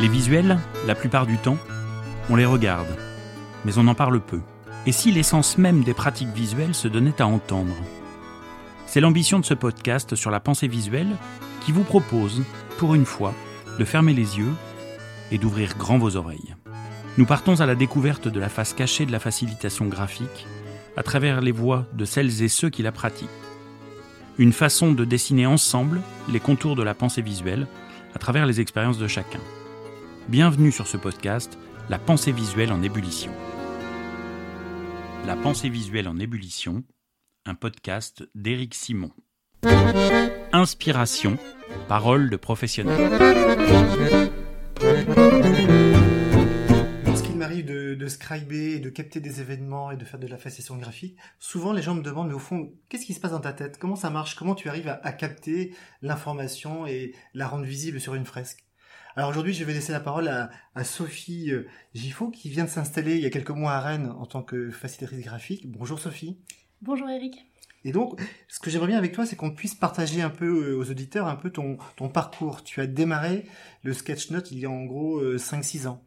Les visuels, la plupart du temps, on les regarde, mais on en parle peu. Et si l'essence même des pratiques visuelles se donnait à entendre? C'est l'ambition de ce podcast sur la pensée visuelle qui vous propose, pour une fois, de fermer les yeux et d'ouvrir grand vos oreilles. Nous partons à la découverte de la face cachée de la facilitation graphique à travers les voix de celles et ceux qui la pratiquent. Une façon de dessiner ensemble les contours de la pensée visuelle à travers les expériences de chacun. Bienvenue sur ce podcast, La pensée visuelle en ébullition. La pensée visuelle en ébullition, un podcast d'Éric Simon. Inspiration, parole de professionnel. De, de scriber et de capter des événements et de faire de la facilitation graphique, souvent les gens me demandent, mais au fond, qu'est-ce qui se passe dans ta tête? Comment ça marche? Comment tu arrives à, à capter l'information et la rendre visible sur une fresque? Alors aujourd'hui, je vais laisser la parole à, à Sophie euh, Giffot, qui vient de s'installer il y a quelques mois à Rennes en tant que facilitatrice graphique. Bonjour Sophie. Bonjour Eric. Et donc, ce que j'aimerais bien avec toi, c'est qu'on puisse partager un peu euh, aux auditeurs un peu ton, ton parcours. Tu as démarré le sketchnote il y a en gros 5-6 ans.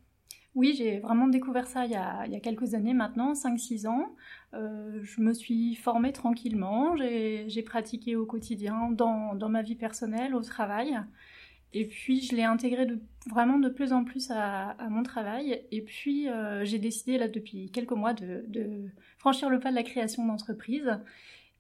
Oui, j'ai vraiment découvert ça il y a, il y a quelques années maintenant, 5-6 ans. Euh, je me suis formée tranquillement, j'ai pratiqué au quotidien, dans, dans, ma vie personnelle, au travail. Et puis je l'ai intégré de, vraiment de plus en plus à, mon travail. Et puis euh, j'ai décidé là depuis quelques mois de, de, franchir le pas de la création d'entreprise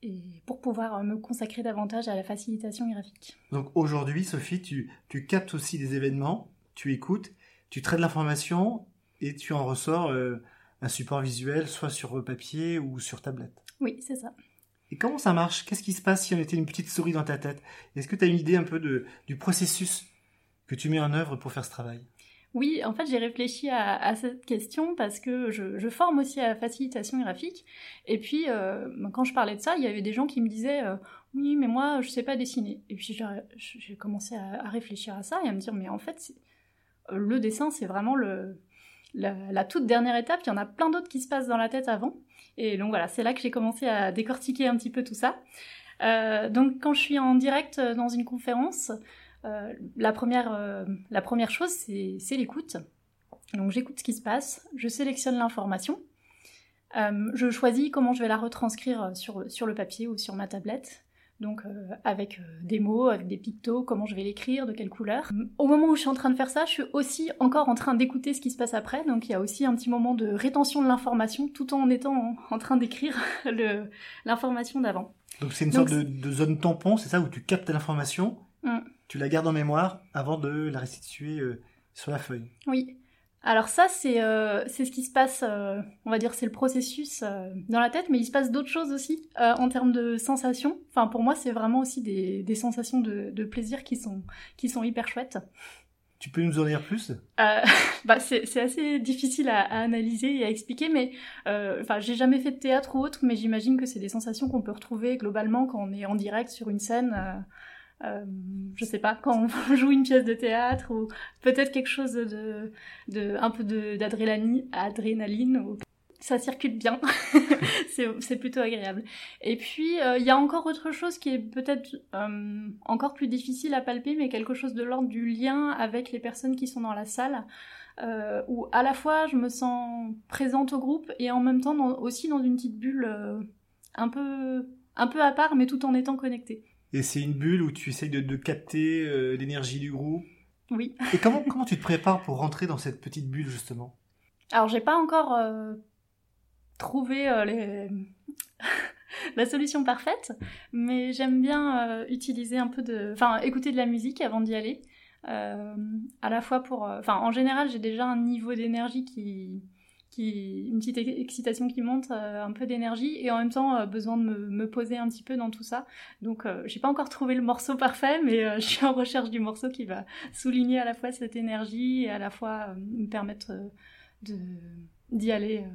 et pour pouvoir me consacrer davantage à la facilitation graphique. Donc aujourd'hui, Sophie, tu, tu captes aussi des événements, tu écoutes, tu traites l'information et tu en ressors euh, un support visuel, soit sur papier ou sur tablette. Oui, c'est ça. Et comment ça marche? Qu'est-ce qui se passe si on était une petite souris dans ta tête? Est-ce que tu as une idée un peu de, du processus que tu mets en œuvre pour faire ce travail? Oui, en fait, j'ai réfléchi à, à, cette question parce que je, je, forme aussi à la facilitation graphique. Et puis, euh, quand je parlais de ça, il y avait des gens qui me disaient euh, Oui, mais moi, je sais pas dessiner. Et puis, j'ai commencé à, à, réfléchir à ça et à me dire Mais en fait, le dessin, c'est vraiment la, toute dernière étape. Il y en a plein d'autres qui se passent dans la tête avant. Et donc voilà, c'est là que j'ai commencé à décortiquer un petit peu tout ça. Euh, donc quand je suis en direct dans une conférence, euh, la, première, euh, chose, c'est l'écoute. Donc j'écoute ce qui se passe, je sélectionne l'information, euh, je choisis comment je vais la retranscrire sur le papier ou sur ma tablette. Donc euh, avec euh, des mots, avec des pictos, comment je vais l'écrire, de quelle couleur. Au moment où je suis en train de faire ça, je suis aussi encore en train d'écouter ce qui se passe après. Donc il y a aussi un petit moment de rétention de l'information tout en étant en, en train d'écrire l'information d'avant. Donc c'est une Donc, sorte de, de, zone tampon, c'est ça, où tu captes l'information, mm. tu la gardes en mémoire avant de la restituer euh, sur la feuille. Oui. Alors ça, c'est euh, ce qui se passe, euh, on va dire, c'est le processus euh, dans la tête, mais il se passe d'autres choses aussi en termes de sensations. Enfin, pour moi, c'est vraiment aussi des, des sensations de, de, plaisir qui sont, qui sont hyper chouettes. Tu peux nous en dire plus? Bah, C'est assez difficile à, à, analyser et à expliquer, mais enfin, j'ai jamais fait de théâtre ou autre, mais j'imagine que c'est des sensations qu'on peut retrouver globalement quand on est en direct sur une scène euh, je sais pas, quand on joue une pièce de théâtre ou peut-être quelque chose de, un peu d'adrénaline, ça circule bien, c'est plutôt agréable. Et puis il euh, y a encore autre chose qui est peut-être euh, encore plus difficile à palper, mais quelque chose de l'ordre du lien avec les personnes qui sont dans la salle, où à la fois je me sens présente au groupe et en même temps aussi dans une petite bulle un peu un peu à part, mais tout en étant connectée. Et c'est une bulle où tu essayes de, de capter euh, l'énergie du groupe. Oui. Et comment, comment tu te prépares pour rentrer dans cette petite bulle, justement? Alors, j'ai pas encore euh, trouvé euh, les... la solution parfaite, mais j'aime bien utiliser un peu de. Enfin, écouter de la musique avant d'y aller. À la fois pour. Enfin, en général, j'ai déjà un niveau d'énergie qui qui, une petite excitation qui monte, euh, un peu d'énergie et en même temps euh, besoin de me, me, poser un petit peu dans tout ça. Donc euh, j'ai pas encore trouvé le morceau parfait, mais je suis en recherche du morceau qui va souligner à la fois cette énergie et à la fois me permettre de d'y aller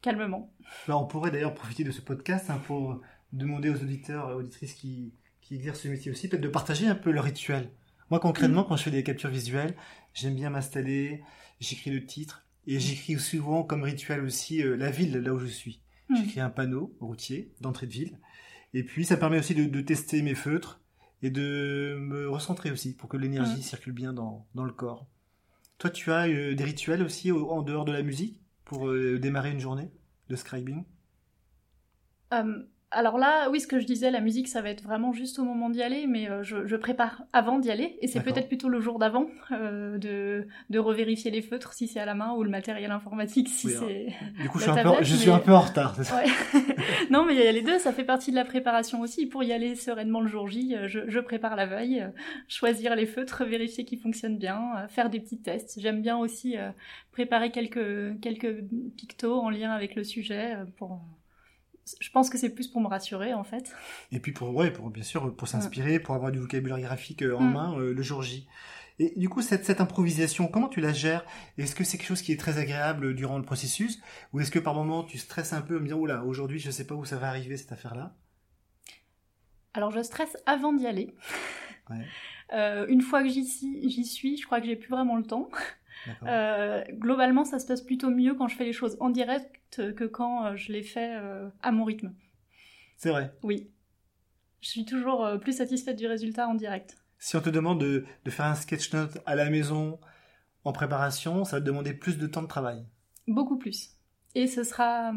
calmement. Alors on pourrait d'ailleurs profiter de ce podcast hein, pour demander aux auditeurs et auditrices qui, qui exercent ce métier aussi peut-être de partager un peu leur rituel. Moi concrètement, mmh. quand je fais des captures visuelles, j'aime bien m'installer, j'écris le titre, et j'écris souvent comme rituel aussi euh, la ville là où je suis. Mmh. J'écris un panneau routier d'entrée de ville. Et puis ça permet aussi de, de, tester mes feutres et de me recentrer aussi pour que l'énergie Mm. circule bien dans, dans le corps. Toi, tu as euh, des rituels aussi au- en dehors de la musique pour euh, démarrer une journée de scribing? Alors là, oui, ce que je disais, la musique, ça va être vraiment juste au moment d'y aller, mais euh, je, je prépare avant d'y aller, et c'est peut-être plutôt le jour d'avant euh, de, de revérifier les feutres si c'est à la main ou le matériel informatique si Oui, c'est. Du coup, je suis, un peu, je suis un peu en retard. c'est ça Ouais. non, mais il y a les deux, ça fait partie de la préparation aussi. Pour y aller sereinement le jour J, euh, je, je prépare la veille, euh, choisir les feutres, vérifier qu'ils fonctionnent bien, faire des petits tests. J'aime bien aussi préparer quelques, quelques pictos en lien avec le sujet. pour... Je pense que c'est plus pour me rassurer en fait. Et puis pour, ouais, pour bien sûr pour s'inspirer, pour avoir du vocabulaire graphique euh, en Mm. main euh, le jour J. Et du coup, cette, cette improvisation, comment tu la gères? Est-ce que c'est quelque chose qui est très agréable durant le processus? Ou est-ce que par moment tu stresses un peu en me disant, oula, aujourd'hui je sais pas où ça va arriver cette affaire-là? Alors je stresse avant d'y aller. Ouais. Euh, une fois que j'y suis, j'y suis, je crois que j'ai plus vraiment le temps. Euh, globalement, ça se passe plutôt mieux quand je fais les choses en direct que quand euh, je les fais euh, à mon rythme. C'est vrai. Oui. Je suis toujours plus satisfaite du résultat en direct. Si on te demande de, de faire un sketch note à la maison en préparation, ça va te demander plus de temps de travail. Beaucoup plus. Et ce sera.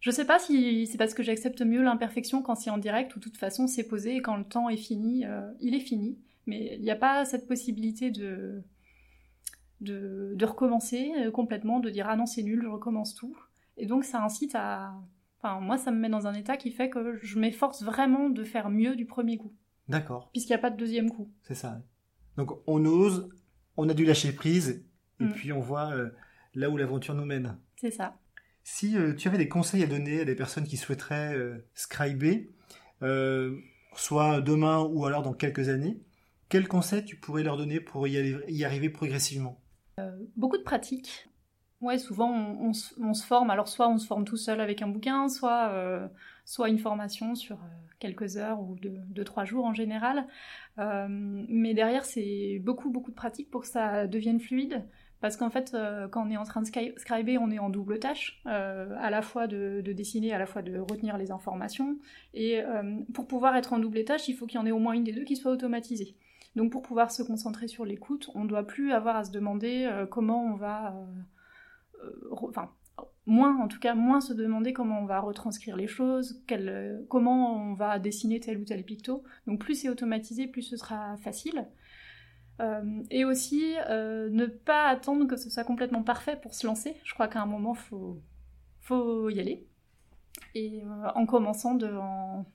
Je sais pas si c'est parce que j'accepte mieux l'imperfection quand c'est en direct ou de toute façon c'est posé et quand le temps est fini, euh, il est fini. Mais il n'y a pas cette possibilité de, de, de recommencer euh, complètement, de dire ah non c'est nul, je recommence tout. Et donc ça incite à. Enfin, moi ça me met dans un état qui fait que je m'efforce vraiment de faire mieux du premier coup, D'accord, puisqu'il n'y a pas de deuxième coup. c'est ça. Donc on ose, on a dû lâcher prise, et Mm. puis on voit euh, là où l'aventure nous mène. C'est ça. Si euh, tu avais des conseils à donner à des personnes qui souhaiteraient euh, scriber, soit demain ou alors dans quelques années, quels conseils tu pourrais leur donner pour y, aller- y arriver progressivement? Beaucoup de pratiques. Ouais, souvent on, se- forme, alors soit on se forme tout seul avec un bouquin, soit, euh, soit une formation sur euh, quelques heures ou deux, trois jours en général. Euh, mais derrière, c'est beaucoup, beaucoup de pratiques pour que ça devienne fluide. Parce qu'en fait, euh, quand on est en train de scriber, on est en double tâche, euh, à la fois de, de dessiner, à la fois de retenir les informations. Et euh, pour pouvoir être en double tâche, il faut qu'il y en ait au moins une des deux qui soit automatisée. Donc pour pouvoir se concentrer sur l'écoute, on ne doit plus avoir à se demander euh, comment on va... euh, euh, Enfin, moins en tout cas, moins se demander comment on va retranscrire les choses, comment on va dessiner tel ou tel picto. Donc plus c'est automatisé, plus ce sera facile. Et aussi, ne pas attendre que ce soit complètement parfait pour se lancer. Je crois qu'à un moment, faut, faut y aller. Et en commençant devant,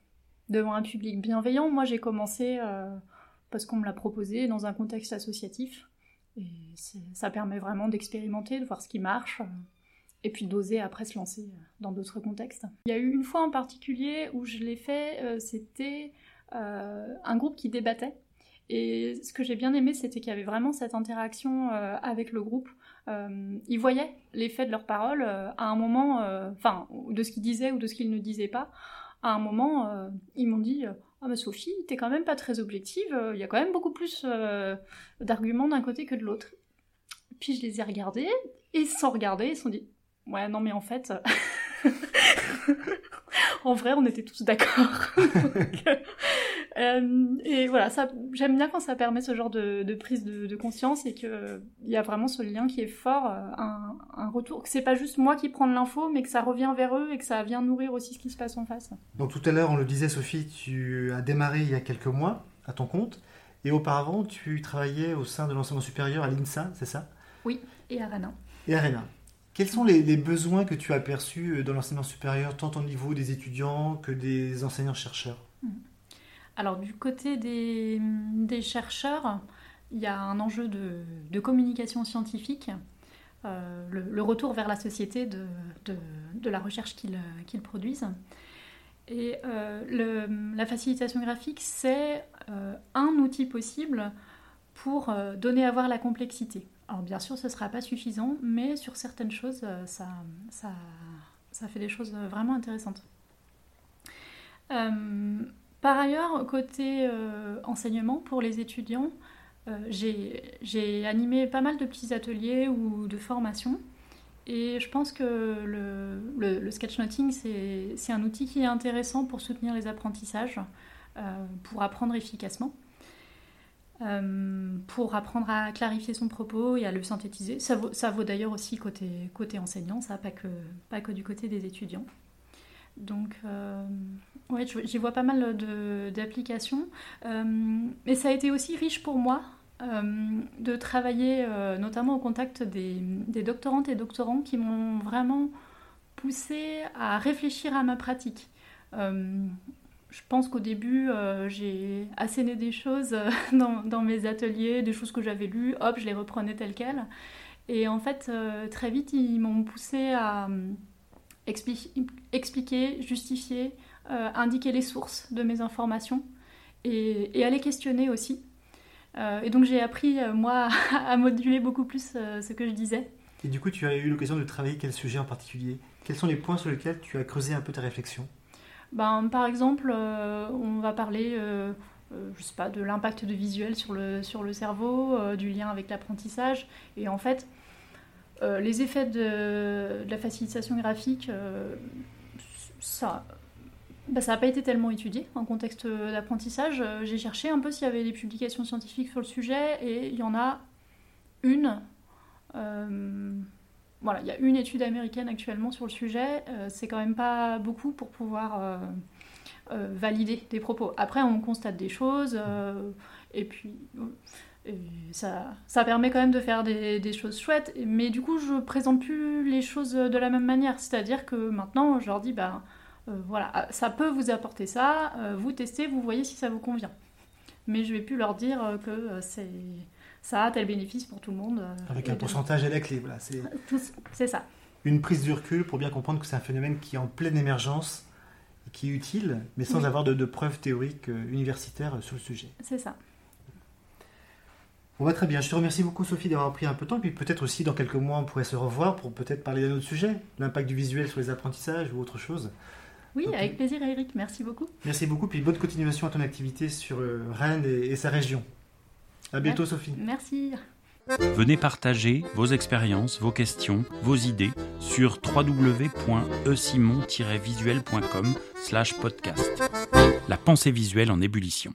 devant un public bienveillant, moi j'ai commencé parce qu'on me l'a proposé dans un contexte associatif. Et ça permet vraiment d'expérimenter, de voir ce qui marche, euh, et puis d'oser après se lancer euh, dans d'autres contextes. Il y a eu une fois en particulier où je l'ai fait, euh, c'était un groupe qui débattait. Et ce que j'ai bien aimé, c'était qu'il y avait vraiment cette interaction avec le groupe. Ils voyaient l'effet de leurs paroles à un moment, enfin, de ce qu'ils disaient ou de ce qu'ils ne disaient pas. À un moment, ils m'ont dit Ah, mais Sophie, t'es quand même pas très objective, euh, il y a quand même beaucoup plus euh, d'arguments d'un côté que de l'autre. Puis je les ai regardés, et sans regarder, ils se sont dit Ouais, non, mais en fait. en vrai, on était tous d'accord. Euh, et voilà, ça, j'aime bien quand ça permet ce genre de, de prise de, de conscience et qu'il y a vraiment ce lien qui est fort, euh, un, un retour, que c'est pas juste moi qui prends de l'info, mais que ça revient vers eux et que ça vient nourrir aussi ce qui se passe en face. Donc tout à l'heure, on le disait, Sophie, tu as démarré il y a quelques mois à ton compte, et auparavant, tu travaillais au sein de l'enseignement supérieur à l'INSA, c'est ça? Et Arana. Et Arena. Quels sont les, les besoins que tu as perçus euh, dans l'enseignement supérieur, tant au niveau des étudiants que des enseignants-chercheurs? Alors du côté des, chercheurs, il y a un enjeu de, communication scientifique, euh, le, retour vers la société de, la recherche qu'ils produisent. Et euh, la facilitation graphique, c'est euh, un outil possible pour donner à voir la complexité. Alors bien sûr, ce ne sera pas suffisant, mais sur certaines choses, ça fait des choses vraiment intéressantes. Euh, par ailleurs, côté euh, enseignement pour les étudiants, euh, j'ai animé pas mal de petits ateliers ou de formations. Et je pense que le, sketchnoting, c'est un outil qui est intéressant pour soutenir les apprentissages. pour apprendre efficacement. pour apprendre à clarifier son propos et à le synthétiser. Ça vaut, d'ailleurs aussi côté, enseignant, ça, pas que du côté des étudiants. Donc, euh, ouais, j'y vois pas mal d'applications. Euh, mais ça a été aussi riche pour moi euh, de travailler notamment au contact des, doctorantes et doctorants qui m'ont vraiment poussé à réfléchir à ma pratique. je pense qu'au début, j'ai asséné des choses dans, mes ateliers, des choses que j'avais lues, hop, je les reprenais telles quelles. Et en fait, très vite, ils m'ont poussé à expliquer, justifier, euh, indiquer les sources de mes informations et, à les questionner aussi. Euh, et donc j'ai appris, euh, moi, à moduler beaucoup plus ce que je disais. Et du coup, tu as eu l'occasion de travailler quel sujet en particulier? Quels sont les points sur lesquels tu as creusé un peu ta réflexion? Ben, Par exemple, on va parler je sais pas, de l'impact de visuel sur le, sur le cerveau, du lien avec l'apprentissage. Et en fait, euh, les effets de, la facilitation graphique, euh, ça bah, n'a pas été tellement étudié en contexte d'apprentissage. Euh, j'ai cherché un peu s'il y avait des publications scientifiques sur le sujet et il y en a une. voilà, il y a une étude américaine actuellement sur le sujet. c'est quand même pas beaucoup pour pouvoir valider des propos. Après, on constate des choses et puis ça, ça permet quand même de faire des, des, choses chouettes, mais du coup, je présente plus les choses de la même manière. C'est-à-dire que maintenant, je leur dis, ben euh, voilà, ça peut vous apporter ça, euh, vous testez, vous voyez si ça vous convient. Mais je vais plus leur dire euh, que c'est ça a tel bénéfice pour tout le monde. Avec un pourcentage à la clé, voilà. C'est ça. Une prise de recul pour bien comprendre que c'est un phénomène qui est en pleine émergence, qui est utile, mais sans avoir de, de preuves théoriques universitaires sur le sujet. C'est ça. On va très bien. Je te remercie beaucoup, Sophie, d'avoir pris un peu de temps. Et puis peut-être aussi, dans quelques mois, on pourrait se revoir pour peut-être parler d'un autre sujet, l'impact du visuel sur les apprentissages ou autre chose. Oui, avec plaisir, Eric. Merci beaucoup. Merci beaucoup. Puis bonne continuation à ton activité sur euh, Rennes et, sa région. À bientôt, Sophie. Merci. Venez partager vos expériences, vos questions, vos idées sur www.esimon-visuel.com/podcast. La pensée visuelle en ébullition.